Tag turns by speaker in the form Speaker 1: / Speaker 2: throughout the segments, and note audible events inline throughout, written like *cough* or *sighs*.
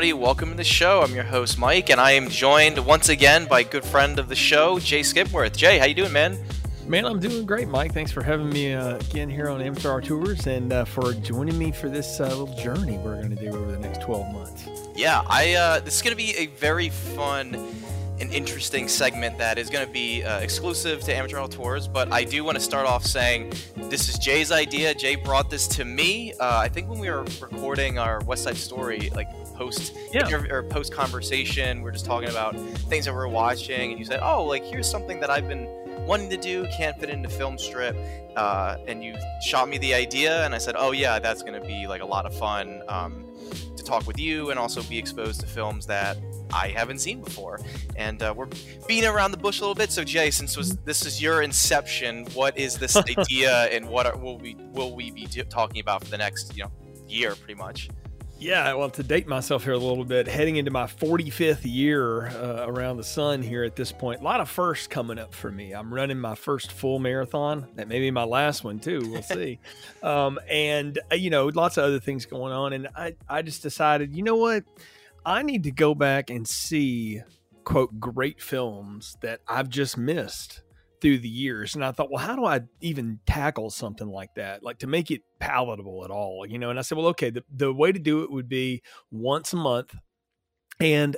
Speaker 1: everybody. Welcome to the show. I'm your host, Mike, and I am joined once again by good friend of the show, Jay Skipworth. Jay, how you doing, man?
Speaker 2: Man, I'm doing great, Mike. Thanks for having me uh, again here on Amateur Auteurs and uh, for joining me for this uh, little journey we're going to do over the next 12 months.
Speaker 1: Yeah, I uh, this is going to be a very fun and interesting segment that is going to be uh, exclusive to Amateur Auteurs. But I do want to start off saying this is Jay's idea. Jay brought this to me. Uh, I think when we were recording our West Side Story, like post yeah. or post conversation. We're just talking about things that we're watching, and you said, "Oh, like here's something that I've been wanting to do, can't fit into film strip," uh, and you shot me the idea, and I said, "Oh yeah, that's going to be like a lot of fun um, to talk with you, and also be exposed to films that." I haven't seen before, and uh, we're being around the bush a little bit. So, Jay, since was, this is your inception, what is this *laughs* idea, and what are, will we will we be talking about for the next you know year, pretty much?
Speaker 2: Yeah, well, to date myself here a little bit, heading into my 45th year uh, around the sun here at this point. A lot of firsts coming up for me. I'm running my first full marathon. That may be my last one too. We'll *laughs* see. um, and uh, you know, lots of other things going on. And I, I just decided, you know what? I need to go back and see quote great films that I've just missed through the years. And I thought, well, how do I even tackle something like that? Like to make it palatable at all, you know? And I said, well, okay, the, the way to do it would be once a month. And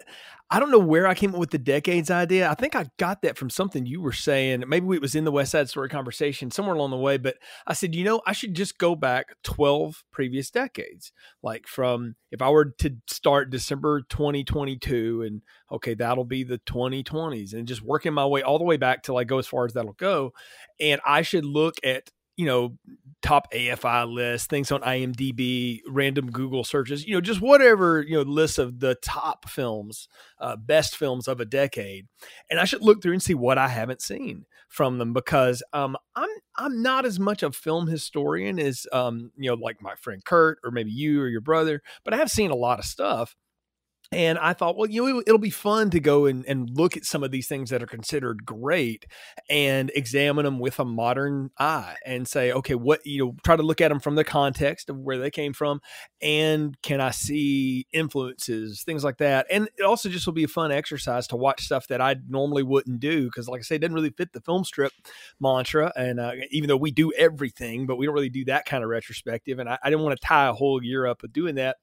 Speaker 2: I don't know where I came up with the decades idea. I think I got that from something you were saying. Maybe it was in the West Side Story conversation somewhere along the way. But I said, you know, I should just go back 12 previous decades. Like from if I were to start December 2022 and okay, that'll be the 2020s and just working my way all the way back till I go as far as that'll go. And I should look at you know, top AFI lists, things on IMDb, random Google searches, you know, just whatever, you know, lists of the top films, uh, best films of a decade. And I should look through and see what I haven't seen from them because um, I'm I'm not as much a film historian as um, you know, like my friend Kurt or maybe you or your brother, but I have seen a lot of stuff. And I thought, well, you know, it'll be fun to go and, and look at some of these things that are considered great and examine them with a modern eye and say, okay, what, you know, try to look at them from the context of where they came from. And can I see influences, things like that. And it also just will be a fun exercise to watch stuff that I normally wouldn't do. Cause like I say, it doesn't really fit the film strip mantra. And uh, even though we do everything, but we don't really do that kind of retrospective. And I, I didn't want to tie a whole year up with doing that.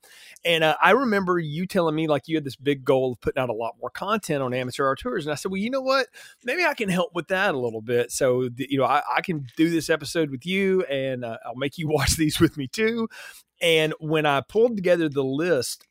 Speaker 2: And uh, I remember you telling me, like, like you had this big goal of putting out a lot more content on Amateur Auteurs and i said well you know what? Maybe i can help with that a little bit. So you know i, I can do this episode with you and uh, i'll make you *laughs* watch these with me too. And when i pulled together the list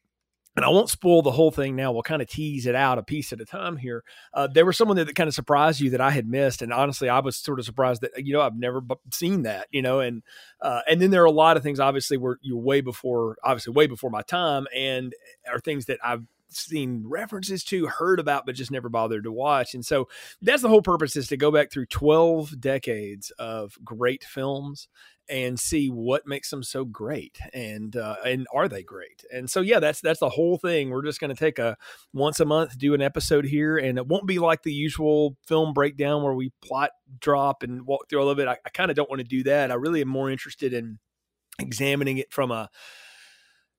Speaker 2: and I won't spoil the whole thing now. We'll kind of tease it out a piece at a time here. Uh, there was someone that, that kind of surprised you that I had missed, and honestly, I was sort of surprised that you know I've never seen that. You know, and uh, and then there are a lot of things obviously were you way before, obviously way before my time, and are things that I've seen references to, heard about, but just never bothered to watch. And so that's the whole purpose is to go back through 12 decades of great films and see what makes them so great and uh, and are they great? And so yeah that's that's the whole thing. We're just going to take a once a month do an episode here and it won't be like the usual film breakdown where we plot drop and walk through all of it. I, I kind of don't want to do that. I really am more interested in examining it from a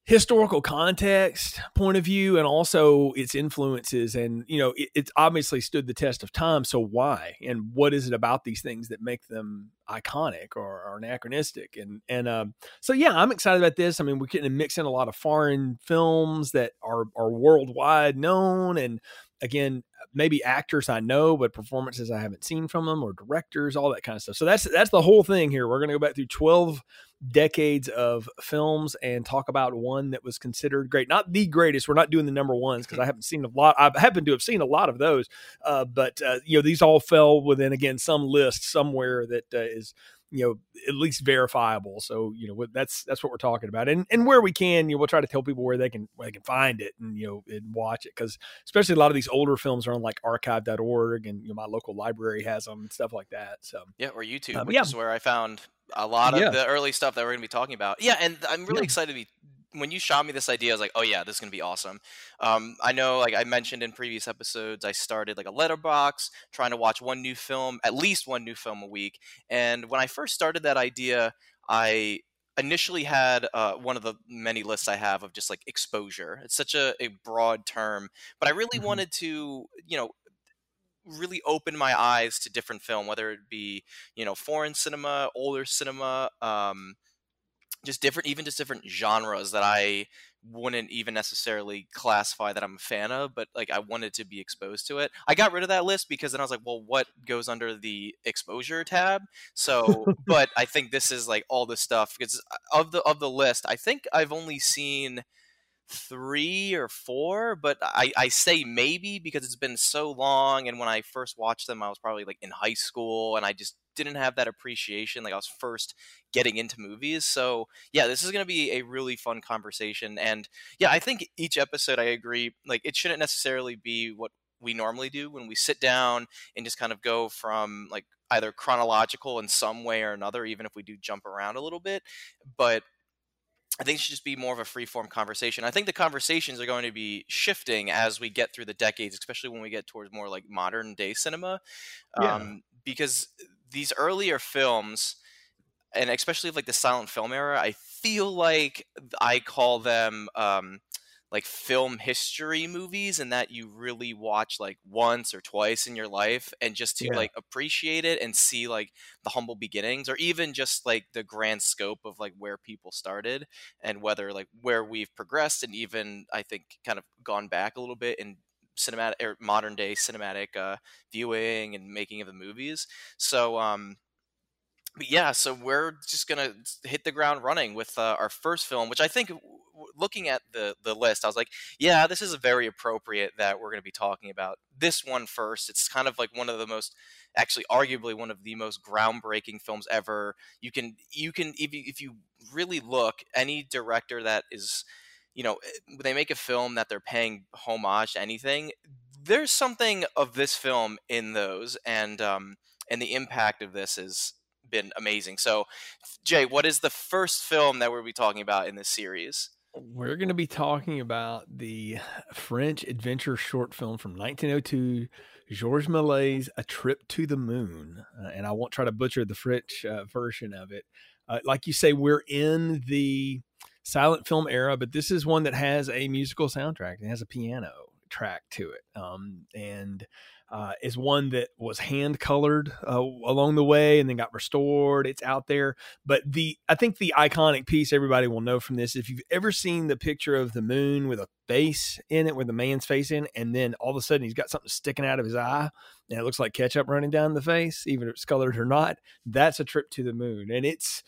Speaker 2: historical context point of view and also its influences. And you know it, it's obviously stood the test of time. So why? And what is it about these things that make them iconic or, or anachronistic? And and um, so yeah i'm excited about this. I mean we're getting to mix in a lot of foreign films that are are worldwide known. And again maybe actors I know, but performances I haven't seen from them or directors, all that kind of stuff. So that's that's the whole thing here. We're going to go back through 12 decades of films and talk about one that was considered great. Not the greatest. We're not doing the number ones because I haven't seen a lot. I happen to have seen a lot of those, uh, but uh, you know these all fell within again some list somewhere that uh, is you know at least verifiable so you know that's that's what we're talking about and and where we can you know we'll try to tell people where they can where they can find it and you know and watch it because especially a lot of these older films are on like archive.org and you know my local library has them and stuff like that so
Speaker 1: yeah or youtube um, which yeah. is where i found a lot of yeah. the early stuff that we're going to be talking about yeah and i'm really yeah. excited to be when you shot me this idea, I was like, oh yeah, this is gonna be awesome. Um, I know, like I mentioned in previous episodes, I started like a Letterboxd, trying to watch one new film, at least one new film a week. And when I first started that idea, I initially had uh, one of the many lists I have of just like exposure. It's such a, a broad term, but I really mm-hmm. wanted to, you know, really open my eyes to different film, whether it be you know foreign cinema, older cinema, um, just different, even just different genres that I wouldn't even necessarily classify that I'm a fan of, but like I wanted to be exposed to it. I got rid of that list because then I was like, well, what goes under the exposure tab? So, *laughs* but I think this is like all the stuff because uh, of the of the list, I think I've only seen three or four, but I, I say maybe because it's been so long. And when I first watched them, I was probably like in high school and I just didn't have that appreciation. Like I was first getting into movies. So yeah, this is going to be a really fun conversation. And yeah, I think each episode, I agree, like it shouldn't necessarily be what we normally do when we sit down and just kind of go from like either chronological in some way or another, even if we do jump around a little bit. But I think it should just be more of a free form conversation. I think the conversations are going to be shifting as we get through the decades, especially when we get towards more like modern day cinema. Yeah. Um, because these earlier films, and especially like the silent film era, I feel like I call them um, like film history movies and that you really watch like once or twice in your life and just to yeah. like appreciate it and see like the humble beginnings or even just like the grand scope of like where people started and whether like where we've progressed and even I think kind of gone back a little bit in cinematic or modern day cinematic uh, viewing and making of the movies. So um but yeah, so we're just gonna hit the ground running with uh, our first film, which I think looking at the the list, I was like, yeah, this is very appropriate that we're going to be talking about this one first. It's kind of like one of the most, actually, arguably one of the most groundbreaking films ever. You can you can if you, if you really look, any director that is, you know, eh, they make a film that they're paying homage to anything. There's something of this film in those, and um, and the impact of this has been amazing. So, Jay, what is the first film that we'll be talking about in this series?
Speaker 2: We're going to be talking about the French adventure short film from 1902, Georges Méliès' A Trip to the Moon. Uh, and I won't try to butcher the French uh, version of it. Uh, like you say, we're in the silent film era, but this is one that has a musical soundtrack. It has a piano track to it. Um, and uh, is one that was hand colored uh, along the way and then got restored. It's out there, but the I think the iconic piece everybody will know from this if you've ever seen the picture of the moon with a face in it, with a man's face in, and then all of a sudden he's got something sticking out of his eye and it looks like ketchup running down the face, even if it's colored or not. That's a trip to the moon, and it's.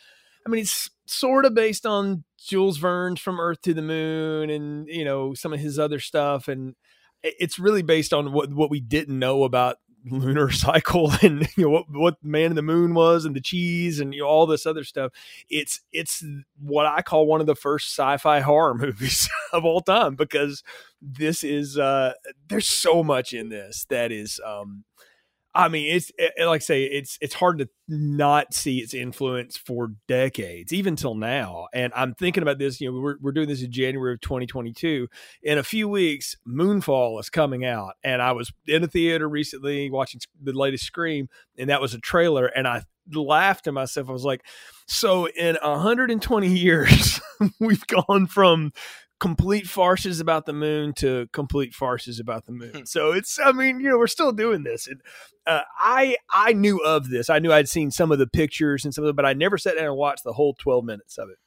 Speaker 2: I mean, it's sort of based on Jules Verne's From Earth to the Moon and, you know, some of his other stuff. And it's really based on what what we didn't know about lunar *laughs* cycle and you know what what man in the moon was and the cheese and you know all this other stuff it's it's what i call one of the first sci-fi horror *laughs* movies of all time because this is uh there's so much in this that is um I mean, it's it, like I say, it's it's hard to not see its influence for decades, even till now. And I'm thinking about this. You know, we're we're doing this in January of 2022. In a few weeks, Moonfall is coming out, and I was in a theater recently watching the latest Scream, and that was a trailer, and I laughed to myself. I was like, so in 120 *laughs* years, we've gone from complete farces about the moon to complete farces about the moon. Hmm. so it's, I mean, you know, we're still doing this. And uh, I, I knew of this. I knew I'd seen some of the pictures and some of it, but I never sat down and watched the whole 12 minutes of it.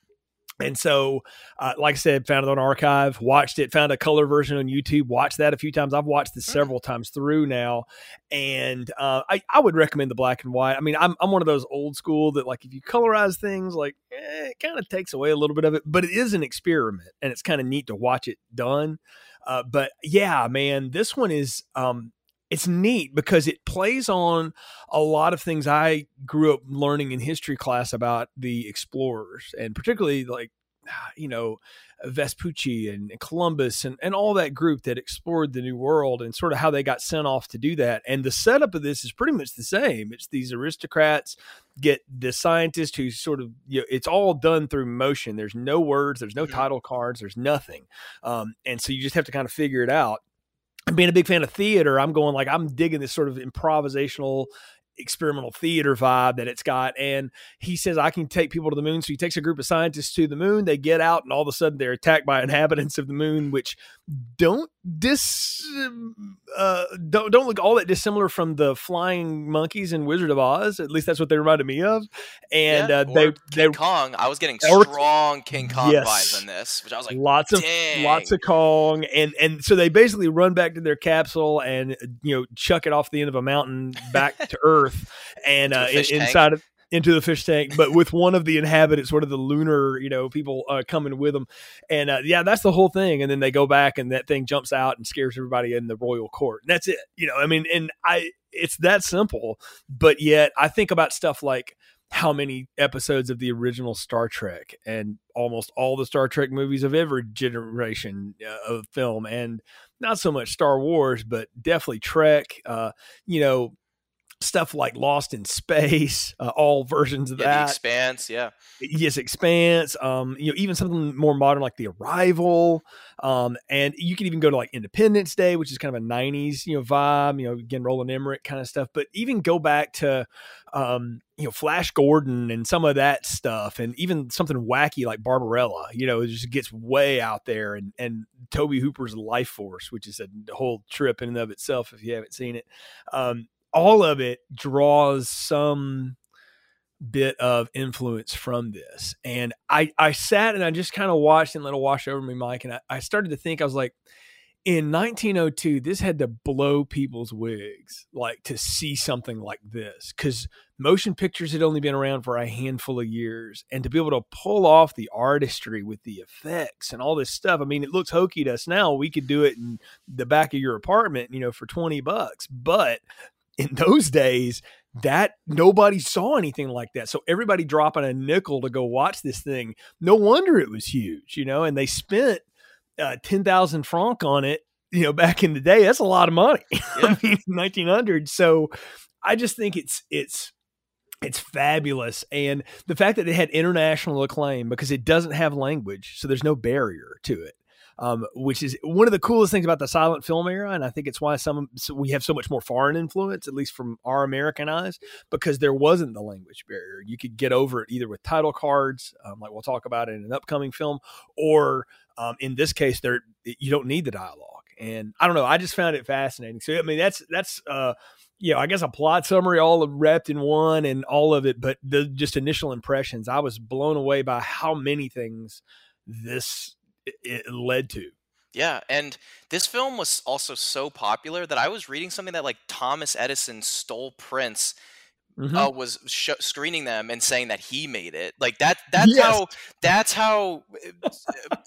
Speaker 2: And so, uh, like I said, found it on archive, watched it, found a color version on YouTube, watched that a few times. I've watched this mm. several times through now. And uh, I, I would recommend the black and white. I mean, I'm, I'm one of those old school that, like, if you colorize things, like, eh, it kind of takes away a little bit of it, but it is an experiment and it's kind of neat to watch it done. Uh, but yeah, man, this one is um, it's neat because it plays on a lot of things I grew up learning in history class about the explorers and particularly like *sighs* you know, Vespucci and Columbus and, and all that group that explored the New World and sort of how they got sent off to do that. And the setup of this is pretty much the same. It's these aristocrats get the scientist who sort of, you know, it's all done through motion. There's no words, there's no title cards, there's nothing. Um, and so you just have to kind of figure it out being a big fan of theater, I'm going like I'm digging this sort of improvisational experimental theater vibe that it's got. And he says, I can take people to the moon. So he takes a group of scientists to the moon. They get out, and all of a sudden they're attacked by *laughs* inhabitants of the moon, which don't dis uh, don't don't look all that dissimilar from the flying monkeys in Wizard of Oz. At least that's what they reminded me of. And yeah, uh, they
Speaker 1: King
Speaker 2: they
Speaker 1: Kong. I was getting strong King Kong yes, vibes in this, which I was like,
Speaker 2: lots of lots of Kong, and and so they basically run back to their capsule and you know chuck it off the end of a mountain back to *laughs* Earth, and uh, inside of into the fish tank, but with one of the inhabitants, one of the lunar, you know, people uh, coming with them. And uh, yeah, that's the whole thing. And then they go back and that thing jumps out and scares everybody in the royal court. And that's it. You know, I mean, and I, it's that simple, but yet I think about stuff like how many episodes of the original Star Trek and almost all the Star Trek movies of every generation uh, of film and not so much Star Wars, but definitely Trek. Uh, you know, stuff like Lost in Space, uh, all versions of
Speaker 1: yeah,
Speaker 2: that.
Speaker 1: Expanse, yeah.
Speaker 2: Yes, Expanse. Um, you know, even something more modern like The Arrival. Um, and you can even go to like Independence Day, which is kind of a '90s, you know, vibe. You know, again, Roland Emmerich kind of stuff. But even go back to, um, you know, Flash Gordon and some of that stuff, and even something wacky like Barbarella. You know, it just gets way out there. And and Tobe Hooper's Life Force, which is a whole trip in and of itself if you haven't seen it. Um, all of it draws some bit of influence from this. And I, I sat and I just kind of watched and let it wash over me, Mike. And I, I started to think, I was like, in 1902, this had to blow people's wigs, like to see something like this, because motion pictures had only been around for a handful of years. And to be able to pull off the artistry with the effects and all this stuff, I mean, it looks hokey to us now. We could do it in the back of your apartment, you know, for 20 bucks. But in those days that nobody saw anything like that. So everybody dropping a nickel to go watch this thing. No wonder it was huge, you know, and they spent uh, 10,000 franc on it, you know, back in the day. That's a lot of money. *laughs* Yeah. I mean, 1900. So I just think it's, it's, it's fabulous. And the fact that it had international acclaim because it doesn't have language, so there's no barrier to it um, which is one of the coolest things about the silent film era. And I think it's why some so we have so much more foreign influence, at least from our American eyes, because there wasn't the language barrier. You could get over it either with title cards, um, like we'll talk about in an upcoming film, or um, in this case, there you don't need the dialogue. And I don't know, I just found it fascinating. So I mean, that's that's uh, you know, I guess a plot summary all wrapped in one and all of it, but the just initial impressions, I was blown away by how many things this it led to.
Speaker 1: Yeah, and this film was also so popular that I was reading something that like Thomas Edison stole prints. Mm-hmm. Uh, was sh- screening them and saying that he made it like that that's yes. how that's how uh,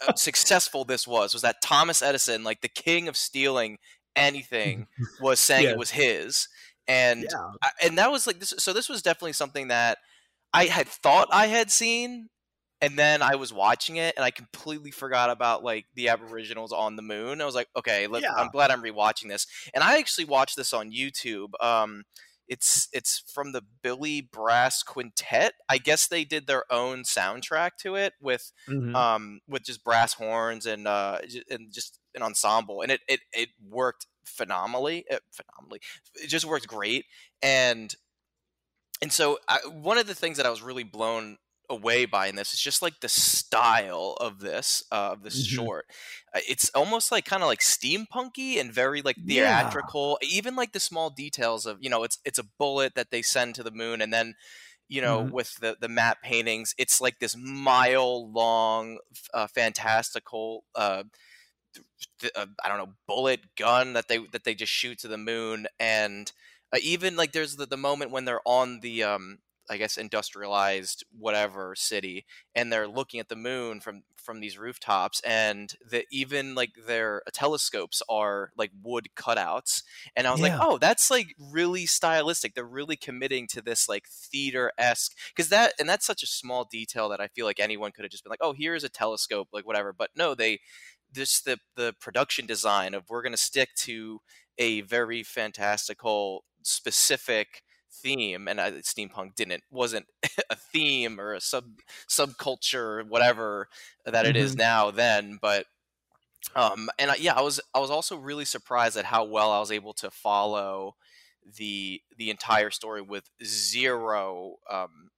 Speaker 1: uh, successful this was was that thomas edison like the king of stealing anything *laughs* was saying yes. it was his and yeah. and that was like this so this was definitely something that i had thought i had seen and then I was watching it and I completely forgot about like the Aboriginals on the moon. I was like, okay, let, yeah. I'm glad I'm rewatching this. And I actually watched this on YouTube. Um, it's it's from the Billy Brass Quintet. I guess they did their own soundtrack to it with mm-hmm. um with just brass horns and uh and just an ensemble, and it it it worked phenomenally. It, phenomenally, it just worked great. And and so I, one of the things that I was really blown away by in this is just like the style of this uh, of this mm-hmm. short. Uh, it's almost like kind of like steampunky and very like theatrical. Yeah. Even like the small details of you know it's it's a bullet that they send to the moon and then you know mm-hmm. with the the matte paintings it's like this mile long uh, fantastical uh, uh, I don't know bullet gun that they that they just shoot to the moon and uh, even like there's the, the moment when they're on the um I guess industrialized whatever city, and they're looking at the moon from from these rooftops, and that even like their uh, telescopes are like wood cutouts, and I was yeah. like, oh, that's like really stylistic. They're really committing to this like theater esque because that and that's such a small detail that I feel like anyone could have just been like, oh, here's a telescope, like whatever. But no, they this the the production design of we're gonna stick to a very fantastical specific theme and uh, steampunk didn't wasn't *laughs* a theme or a sub subculture whatever that it mm-hmm. is now then but um and I, yeah i was i was also really surprised at how well i was able to follow the the entire story with zero um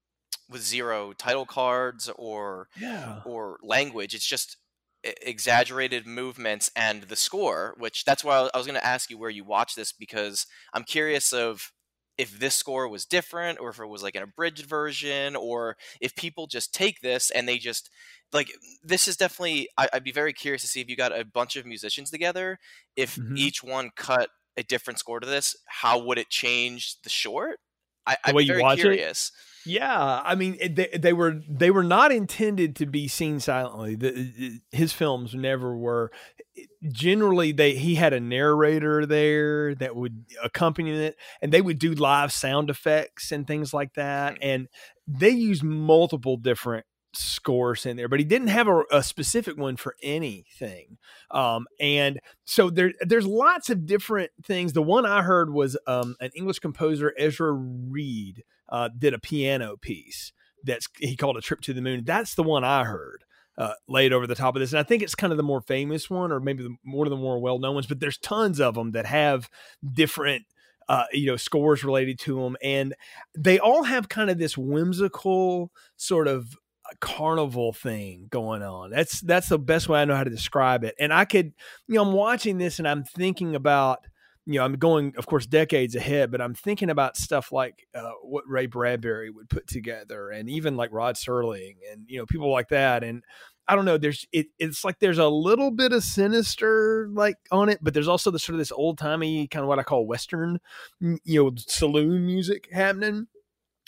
Speaker 1: with zero title cards or
Speaker 2: yeah.
Speaker 1: or language it's just exaggerated movements and the score which that's why i was going to ask you where you watch this because i'm curious of if this score was different or if it was like an abridged version or if people just take this and they just like this is definitely I, would be very curious to see if you got a bunch of musicians together if mm-hmm. each one cut a different score to this how would it change the short I,
Speaker 2: the way you watch curious. it yeah, I mean they, they were they were not intended to be seen silently. The, his films never were. Generally, they he had a narrator there that would accompany it, and they would do live sound effects and things like that. Hmm. And they used multiple different scores in there, but he didn't have a, a specific one for anything. Um, and so there, there's lots of different things. The one I heard was um, an English composer, Ezra Read, uh, did a piano piece that's he called a trip to the moon. That's the one I heard. Uh, laid over the top of this. And I think it's kind of the more famous one, or maybe the, one of the more well known ones. But there's tons of them that have different, uh, you know, scores related to them, and they all have kind of this whimsical sort of carnival thing going on. That's that's the best way I know how to describe it. And I could, you know, I'm watching this and I'm thinking about you know, I'm going, of course, decades ahead, but I'm thinking about stuff like uh, what Ray Bradbury would put together, and even like Rod Serling, and you know, people like that. And I don't know, there's it, it's like there's a little bit of sinister like on it, but there's also the sort of this old timey kind of what I call Western, you know, saloon music happening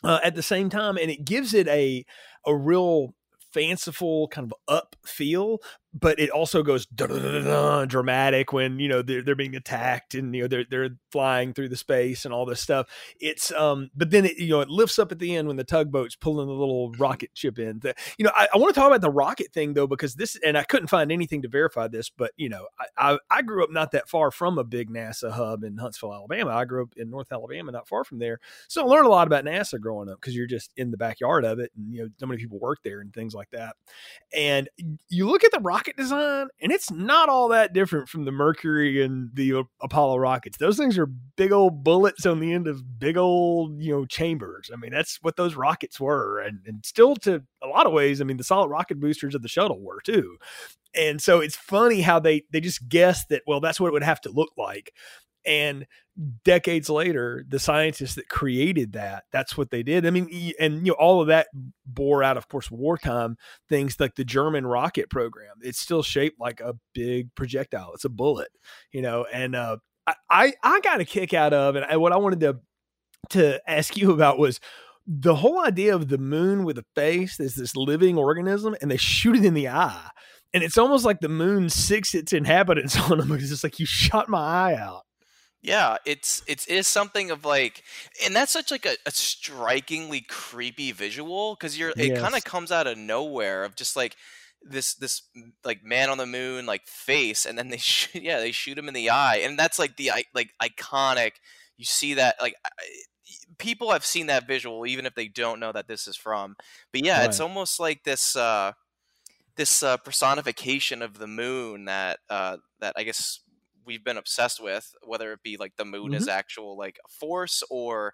Speaker 2: uh, at the same time, and it gives it a a real fanciful kind of up feel, but it also goes dramatic when you know they're, they're being attacked and you know they're they're flying through the space and all this stuff. It's um, but then it you know it lifts up at the end when the tugboat's pulling the little rocket ship in. The, you know, I, I want to talk about the rocket thing though because this and I couldn't find anything to verify this, but you know, I, I, I grew up not that far from a big NASA hub in Huntsville, Alabama. I grew up in North Alabama, not far from there, so I learned a lot about NASA growing up because you're just in the backyard of it, and you know, so many people work there and things like that. And you look at the rocket rocket design, and it's not all that different from the Mercury and the Apollo rockets. Those things are big old bullets on the end of big old, you know, chambers. I mean, that's what those rockets were, and, and still to a lot of ways. I mean, the solid rocket boosters of the shuttle were too. And so it's funny how they they just guessed that well, that's what it would have to look like. And decades later, the scientists that created that, that's what they did. I mean, and you know, all of that bore out, of course, wartime things like the German rocket program. It's still shaped like a big projectile. It's a bullet, you know. And uh, I I got a kick out of, and what I wanted to to ask you about was the whole idea of the moon with a face is this living organism, and they shoot it in the eye. And it's almost like the moon sics its inhabitants *laughs* on them because it's like you shot my eye out.
Speaker 1: Yeah, it's it's it is something of like, and that's such like a, a strikingly creepy visual because you're it kind of comes out of nowhere of just like this this like man on the moon like face, and then they *laughs* shoot yeah they shoot him in the eye, and that's like the like iconic. You see that like people have seen that visual even if they don't know that this is from, but yeah, it's almost like this. uh this uh, personification of the moon that uh, that I guess we've been obsessed with, whether it be like the moon mm-hmm. is actual like a force or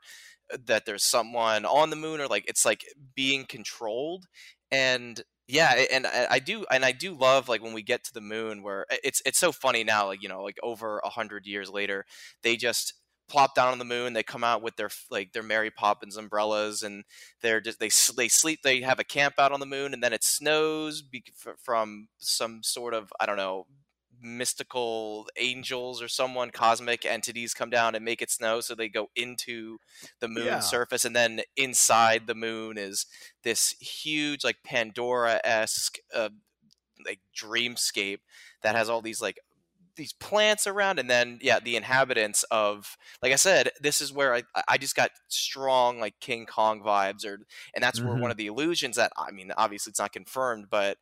Speaker 1: uh, that there's someone on the moon or like it's like being controlled and yeah and i do and i do love like when we get to the moon where it's it's so funny now like you know like over a hundred years later they just plop down on the moon they come out with their like their mary poppins umbrellas and they're just they they sleep they have a camp out on the moon and then it snows from some sort of i don't know mystical angels or someone cosmic entities come down and make it snow so they go into the moon's yeah. surface and then inside the moon is this huge like pandora-esque uh, like dreamscape that has all these like these plants around and then yeah the inhabitants of like i said this is where i i just got strong like king kong vibes or and that's mm-hmm. where one mm-hmm. of the illusions that i mean obviously it's not confirmed but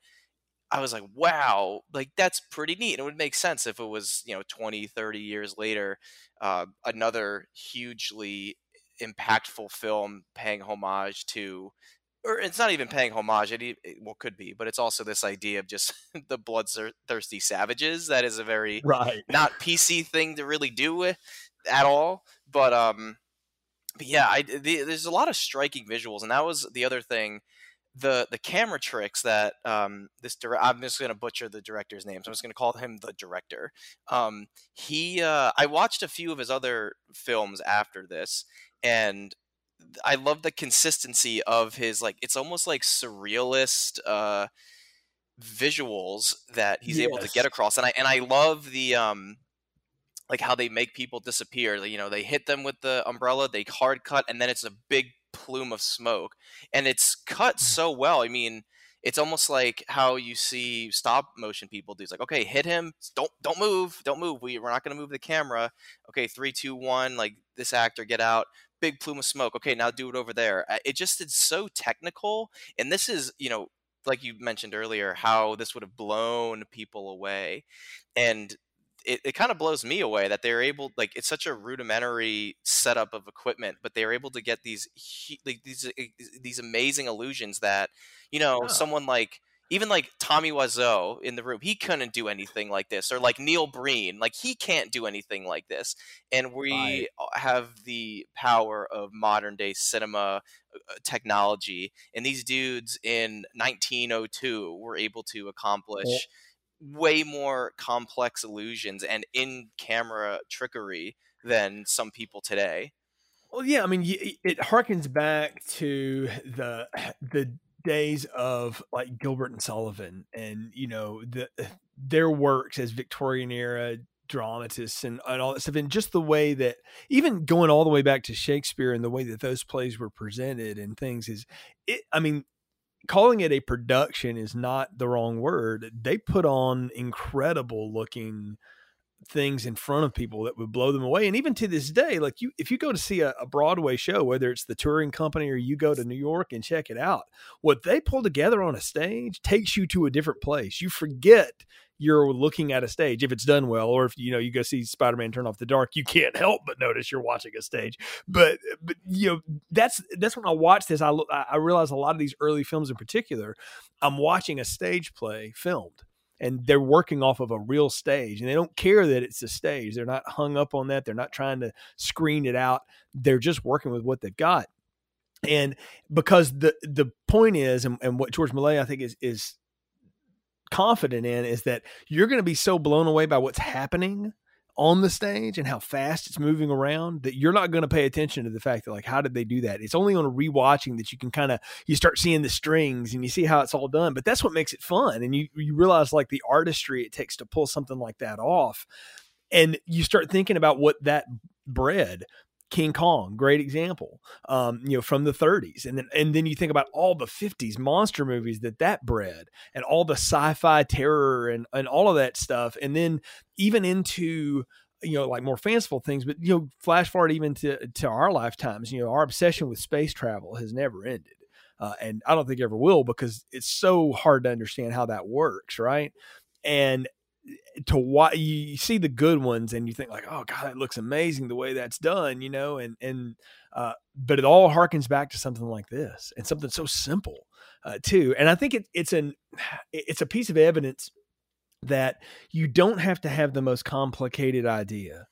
Speaker 1: I was like, wow, like that's pretty neat. And It would make sense if it was, you know, 20, 30 years later, uh, another hugely impactful film paying homage to, or it's not even paying homage, it, it well, could be, but it's also this idea of just *laughs* the bloodthirsty savages. That is a very
Speaker 2: right.
Speaker 1: not PC thing to really do with at all. But, um, but yeah, I, the, there's a lot of striking visuals, and that was the other thing the the camera tricks that um, this direct I'm just going to butcher the director's name, so I'm just going to call him the director. Um, he uh, I watched a few of his other films after this, and I love the consistency of his like it's almost like surrealist uh, visuals that he's yes. able to get across, and I and I love the um, like how they make people disappear. You know, they hit them with the umbrella, they hard cut, and then it's a big plume of smoke, and it's cut mm. so well. I mean, it's almost like how you see stop motion people do. It's like, okay, hit him, don't don't move, don't move. We we're not going to move the camera. Okay, three, two, one. Like this actor, get out. Big plume of smoke. Okay, now do it over there. It just is so technical, and this is you know like you mentioned earlier, how this would have blown people away. And it, it kind of blows me away that they're able like it's such a rudimentary setup of equipment but they're able to get these like these eh, these amazing illusions that you know yeah. someone like even like Tommy Wiseau in the room, he couldn't do anything like this, or like Neil Breen, like he can't do anything like this. And we right. have the power of modern day cinema uh, uh, technology, and these dudes in 1902 were able to accomplish. Way more complex illusions and in camera trickery than some people today.
Speaker 2: Well, yeah, I mean, it harkens back to the *sighs* the days of like Gilbert and Sullivan, and you know the *sighs* their works as Victorian era dramatists and, and all that stuff, and just the way that even going all the way back to Shakespeare and the way that those plays were presented and things is it. I mean, calling it a production is not the wrong word. They put on incredible looking things in front of people that would blow them away. And even to this day, like you, if you go to see a, a, Broadway show, whether it's the touring company or you go to New York and check it out, what they pull together on a stage takes you to a different place. You forget you're looking at a stage if it's done well or if you know you go see spider-man turn off the dark you can't *laughs* help but notice you're watching a stage. But but you know that's that's when i watch this i i realize a lot of these early films in particular i'm watching a stage play filmed and they're working off of a real stage and they don't care that it's a stage they're not hung up on that they're not trying to screen it out they're just working with what they've got. And because the the point is and, and what george Méliès i think is is confident in is that you're going to be so blown away by what's happening on the stage and how fast it's moving around that you're not going to pay attention to the fact that like how did they do that? It's only on rewatching that you can kind of you start seeing the strings and you see how it's all done but that's what makes it fun and you you realize like the artistry it takes to pull something like that off and you start thinking about what that bred King Kong, great example, um, you know, from the 30s, and then and then you think about all the 50s monster movies that that bred, and all the sci-fi terror and and all of that stuff, and then even into you know like more fanciful things, but you know, flash forward even to to our lifetimes, you know, our obsession with space travel has never ended. Uh, and I don't think it ever will because it's so hard to understand how that works, right? And to what you see the good ones and you think like, oh God, that looks amazing the way that's done, you know, and and uh, but it all harkens back to something like this and something so simple uh, too. And I think it, it's an *sighs* it's a piece of evidence that you don't have to have the most complicated idea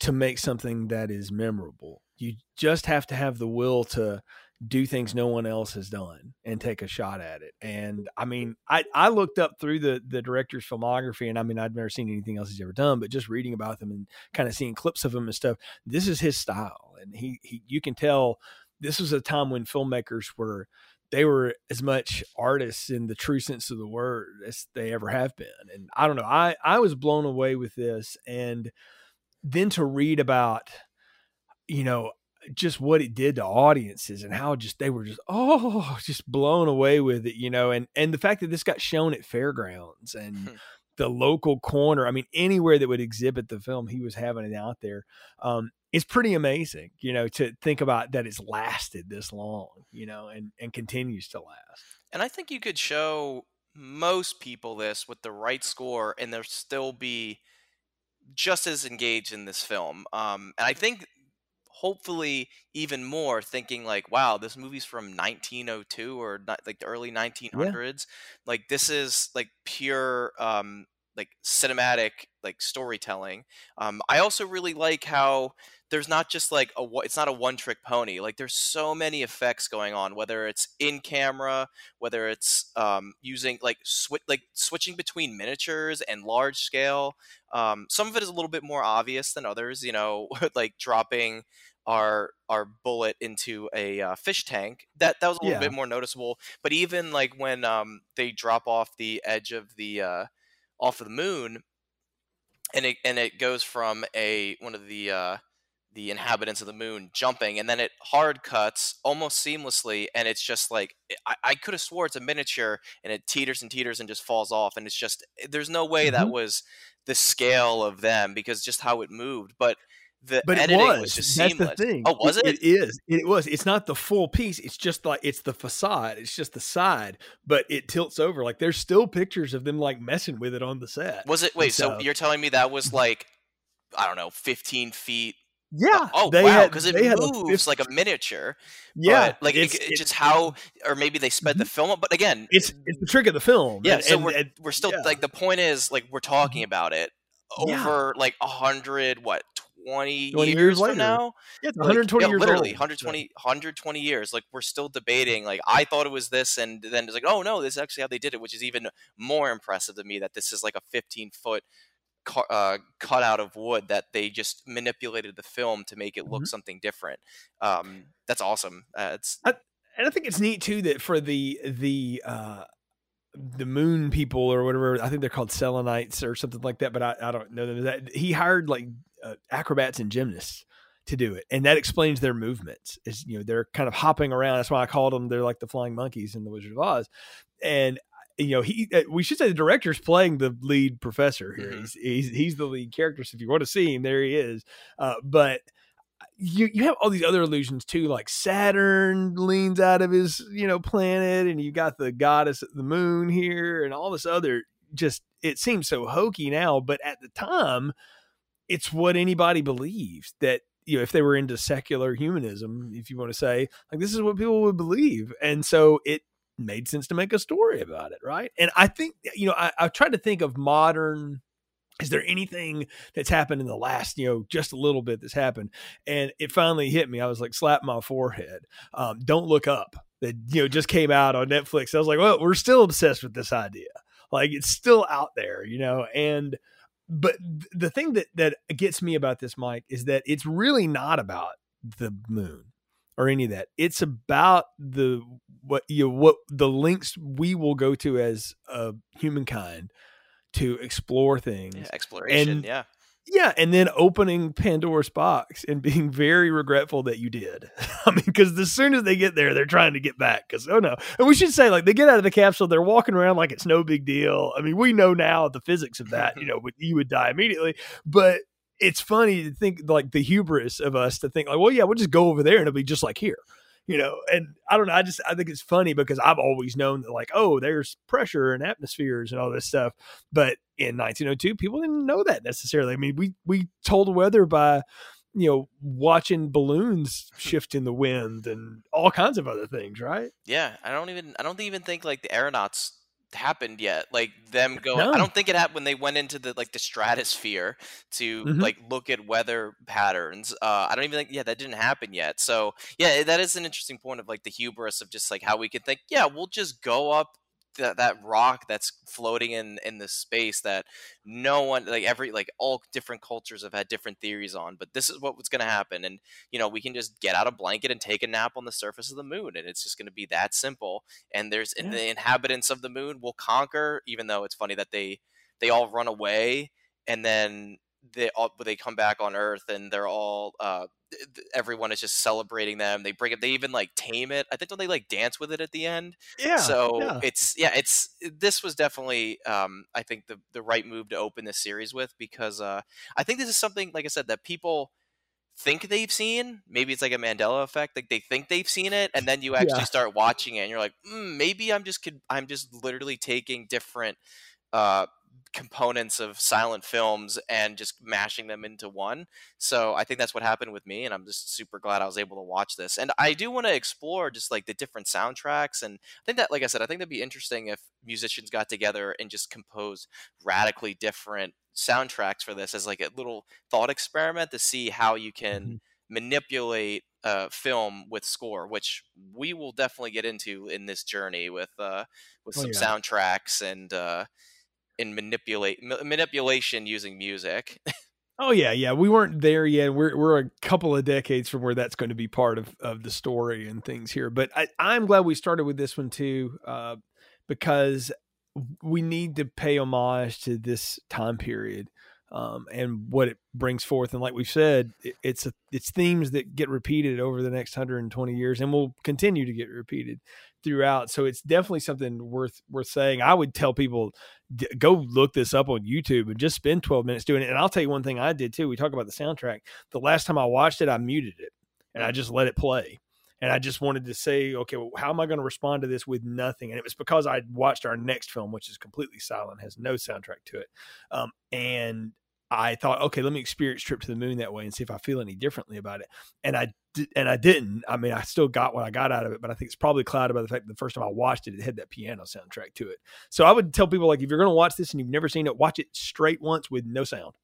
Speaker 2: to make something that is memorable. You just have to have the will to do things no one else has done and take a shot at it. And I mean, I, I looked up through the the director's filmography, and I mean, I'd never seen anything else he's ever done, but just reading about them and kind of seeing clips of him and stuff, this is his style, and he he you can tell this was a time when filmmakers were they were as much artists in the true sense of the word as they ever have been. And I don't know, I I was blown away with this, and then to read about, you know, just what it did to audiences and how just they were just oh just blown away with it you know and and the fact that this got shown at fairgrounds and *laughs* the local corner i mean anywhere that would exhibit the film he was having it out there um it's pretty amazing you know to think about that it's lasted this long you know and and continues to last.
Speaker 1: And i think you could show most people this with the right score and they'll still be just as engaged in this film um and i think hopefully even more thinking like wow this movie's from 1902 or not, like the early 1900s yeah. like this is like pure um like cinematic like storytelling um i also really like how there's not just like a it's not a one trick pony like there's so many effects going on whether it's in camera whether it's um, using like switch like switching between miniatures and large scale um, some of it is a little bit more obvious than others you know *laughs* like dropping our our bullet into a uh, fish tank that that was a little yeah. bit more noticeable but even like when um, they drop off the edge of the uh, off of the moon and it and it goes from a one of the uh, the inhabitants of the moon jumping and then it hard cuts almost seamlessly and it's just like i, I could have swore it's a miniature and it teeters and teeters and just falls off and it's just there's no way mm-hmm. that was the scale of them because just how it moved but the
Speaker 2: but
Speaker 1: editing
Speaker 2: it was.
Speaker 1: was just
Speaker 2: That's
Speaker 1: seamless.
Speaker 2: the thing.
Speaker 1: Oh, was it?
Speaker 2: It is. It was. It's not the full piece. It's just like it's the facade. It's just the side, but it tilts over. Like there's still pictures of them like messing with it on the set.
Speaker 1: Was it? Wait. So you're telling me that was *laughs* like I don't know, 15 feet
Speaker 2: yeah.
Speaker 1: Oh wow, because it moves like a miniature.
Speaker 2: Yeah.
Speaker 1: But, like it's, it, it's, just how, or maybe they sped the mm-hmm. film up. But again,
Speaker 2: it's it's the trick of the film.
Speaker 1: Yeah. And, so and, we're and, we're still yeah. like the point is like we're talking mm-hmm. about it over yeah. like a hundred what 20, 20 years, years from now.
Speaker 2: Yeah, 120
Speaker 1: like,
Speaker 2: years
Speaker 1: literally
Speaker 2: old.
Speaker 1: 120 120 years. Like we're still debating. Like I thought it was this, and then it's like, oh no, this is actually how they did it, which is even more impressive to me. That this is like a 15 foot uh, cut out of wood that they just manipulated the film to make it look mm-hmm. something different. Um, that's awesome. Uh, it's
Speaker 2: I, and I think it's neat too that for the the uh, the moon people or whatever I think they're called Selenites or something like that, but I, I don't know them. That he hired like uh, acrobats and gymnasts to do it, and that explains their movements. Is you know they're kind of hopping around. That's why I called them. They're like the flying monkeys in the Wizard of Oz, and you know he uh, we should say the director's playing the lead professor here mm-hmm. he's, he's he's the lead character so if you want to see him there he is uh, but you you have all these other illusions too like saturn leans out of his you know planet and you got the goddess of the moon here and all this other just it seems so hokey now but at the time it's what anybody believes that you know if they were into secular humanism if you want to say like this is what people would believe and so it made sense to make a story about it, right? And I think you know I, I tried to think of modern. Is there anything that's happened in the last, you know, just a little bit that's happened? And it finally hit me. I was like, slap my forehead. Um, Don't look up. That you know just came out on Netflix. I was like, well, we're still obsessed with this idea. Like it's still out there, you know. And but the thing that that gets me about this, Mike, is that it's really not about the moon or any of that. It's about the what you know, what the links we will go to as uh, humankind to explore things.
Speaker 1: Yeah, exploration, and, yeah.
Speaker 2: Yeah, and then opening Pandora's box and being very regretful that you did. *laughs* I mean, because as soon as they get there, they're trying to get back. Because oh no, and we should say like they get out of the capsule, they're walking around like it's no big deal. I mean, we know now the physics of that. you *laughs* know, you would die immediately, but it's funny to think like the hubris of us to think like, well, yeah, we'll just go over there and it'll be just like here, you know. And I don't know, I just I think it's funny because I've always known that like, oh, there's pressure and atmospheres and all this stuff, but in 1902, people didn't know that necessarily. I mean, we we told weather by you know watching balloons *laughs* shift in the wind and all kinds of other things, right?
Speaker 1: Yeah, I don't even I don't even think like the aeronauts happened yet. Like them going, no. I don't think it happened when they went into the like the stratosphere to mm-hmm. like look at weather patterns. Uh, I don't even think yeah that didn't happen yet. So yeah, that is an interesting point of like the hubris of just like how we can think yeah we'll just go up that, that rock that's floating in in the space that no one like every like all different cultures have had different theories on but this is what was going to happen and you know we can just get out a blanket and take a nap on the surface of the moon and it's just going to be that simple and there's yeah. the inhabitants of the moon will conquer even though it's funny that they they all run away and then they all they come back on earth and they're all uh everyone is just celebrating them. They bring it. They even like tame it. I think don't they like dance with it at the end?
Speaker 2: Yeah.
Speaker 1: So
Speaker 2: yeah.
Speaker 1: it's yeah. It's this was definitely um, I think the the right move to open this series with because uh, I think this is something like I said that people think they've seen. Maybe it's like a Mandela effect. Like they think they've seen it, and then you *laughs* actually yeah. start watching it, and you're like, mm, maybe I'm just I'm just literally taking different uh, components of silent films and just mashing them into one. So I think that's what happened with me, and I'm just super glad I was able to watch this. And I do want to explore just like the different soundtracks, and I think that, like I said, I think that'd be interesting if musicians got together and just composed radically different soundtracks for this as like a little thought experiment to see how you can mm-hmm. manipulate a film with score, which we will definitely get into in this journey with uh, with oh, some yeah. soundtracks and. Uh, in manipulate manipulation using music. *laughs*
Speaker 2: oh yeah, yeah. We weren't there yet. We're we're a couple of decades from where that's going to be part of of the story and things here. But I, I'm glad we started with this one too, uh, because we need to pay homage to this time period um, and what it brings forth. And like we've said, it, it's a, it's themes that get repeated over the next 120 years and will continue to get repeated throughout. So it's definitely something worth worth saying. I would tell people go look this up on YouTube and just spend 12 minutes doing it. And I'll tell you one thing I did too. We talk about the soundtrack. The last time I watched it, I muted it and I just let it play. And I just wanted to say, okay, well, how am I going to respond to this with nothing? And it was because I watched our next film, which is completely silent, has no soundtrack to it. Um, and I thought, okay, let me experience Trip to the Moon that way and see if I feel any differently about it. And I and I didn't. I mean, I still got what I got out of it, but I think it's probably clouded by the fact that the first time I watched it, it had that piano soundtrack to it. So I would tell people like, if you're going to watch this and you've never seen it, watch it straight once with no sound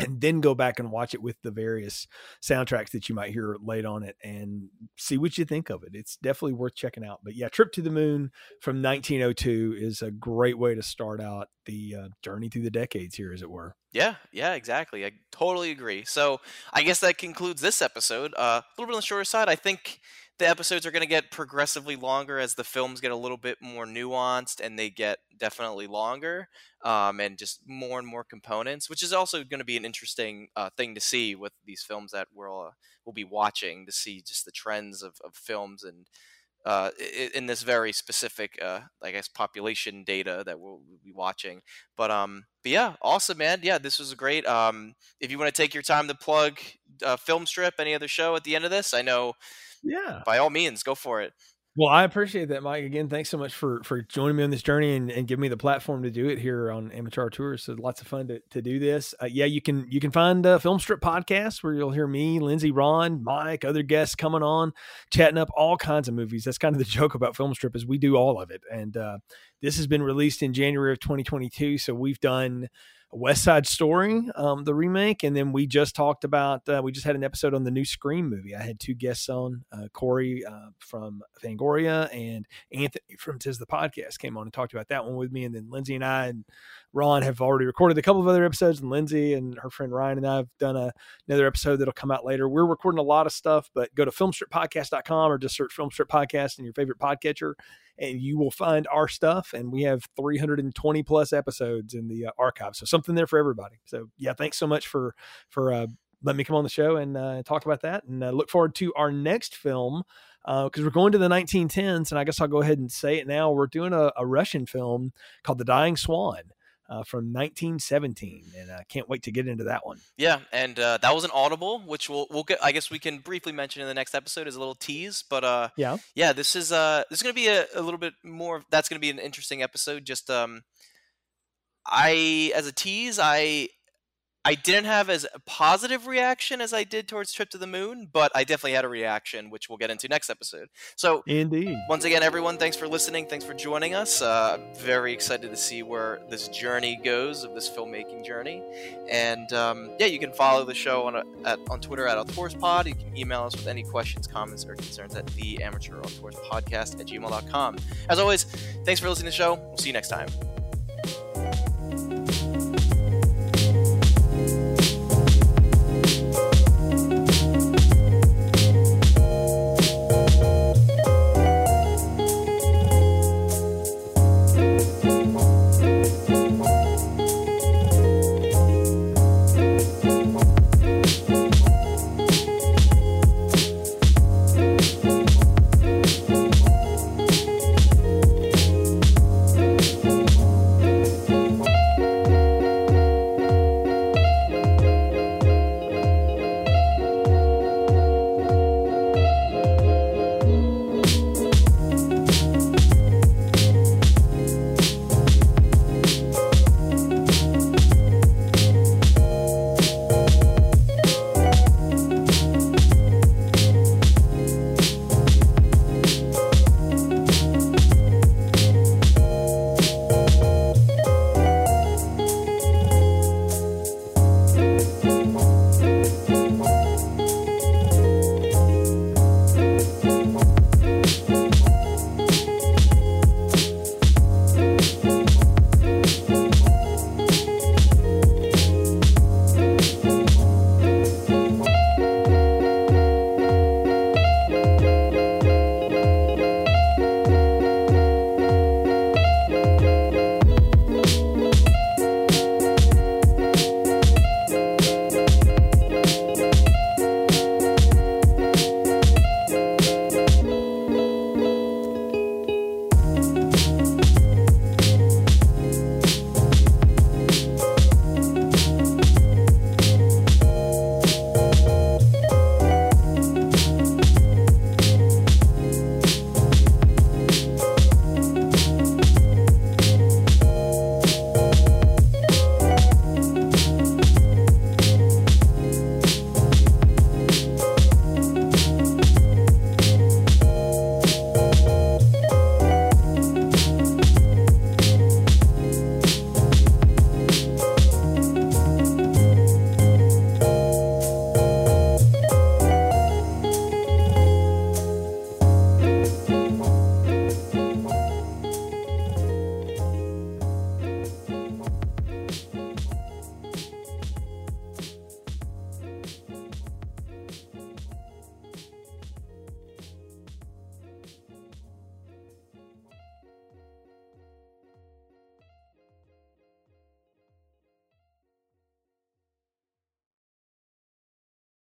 Speaker 2: and then go back and watch it with the various soundtracks that you might hear laid on it and see what you think of it. It's definitely worth checking out. But yeah, Trip to the Moon from 1902 is a great way to start out the uh, journey through the decades here, as it were.
Speaker 1: Yeah, yeah, exactly. I totally agree. So I guess that concludes this episode. Uh, a little bit on the shorter side. I think the episodes are going to get progressively longer as the films get a little bit more nuanced and they get definitely longer um, and just more and more components, which is also going to be an interesting uh, thing to see with these films that we'll uh, we'll be watching to see just the trends of, of films and uh, in this very specific, uh, I guess, population data that we'll be watching. But um, but yeah, awesome, man. Yeah, this was great. Um, if you want to take your time to plug uh, Film Strip, any other show at the end of this, I know
Speaker 2: yeah.
Speaker 1: By all means, go for it.
Speaker 2: Well, I appreciate that, Mike. Again, thanks so much for for joining me on this journey and, and giving me the platform to do it here on Amateur Auteurs. So lots of fun to, to do this. Uh, yeah, you can you can find a Film Strip podcast where you'll hear me, Lindsay, Ron, Mike, other guests coming on, chatting up all kinds of movies. That's kind of the *laughs* joke about Film Strip is we do all of it. And uh, this has been released in January of 2022. So we've done West Side Story, um, the remake, and then we just talked about. Uh, we just had an episode on the new Scream movie. I had two guests on, uh, Corey uh, from Fangoria and Anthony from Tis the Podcast came on and talked about that one with me, and then Lindsay and I and Ron have already recorded a couple of other episodes, and Lindsay and her friend Ryan and I have done a, another episode that'll come out later. We're recording a lot of stuff, but go to filmstrippodcast.com or just search Filmstrip Podcast in your favorite podcatcher, and you will find our stuff. And we have 320 plus episodes in the uh, archive, so something there for everybody. So yeah, thanks so much for for uh, letting me come on the show and uh, talk about that, and uh, look forward to our next film because uh, we're going to the 1910s, and I guess I'll go ahead and say it now. We're doing a, a Russian film called The Dying Swan uh, from 1917, and I can't wait to get into that one.
Speaker 1: Yeah, and uh, that was an audible, which we'll we'll get. I guess we can briefly mention in the next episode as a little tease. But uh,
Speaker 2: yeah,
Speaker 1: yeah, this is uh, this is gonna be a, a little bit more. That's gonna be an interesting episode. Just um, I as a tease, I I didn't have as positive reaction as I did towards Trip to the Moon, but I definitely had a reaction, which we'll get into next episode. So,
Speaker 2: indeed.
Speaker 1: Once again, everyone, thanks for listening. Thanks for joining us. Uh, very excited to see where this journey goes of this filmmaking journey. And um, yeah, you can follow the show on a, at, on Twitter at AuteursPod. You can email us with any questions, comments, or concerns at the Amateur Podcast at gmail.com. As always, thanks for listening to the show. We'll see you next time.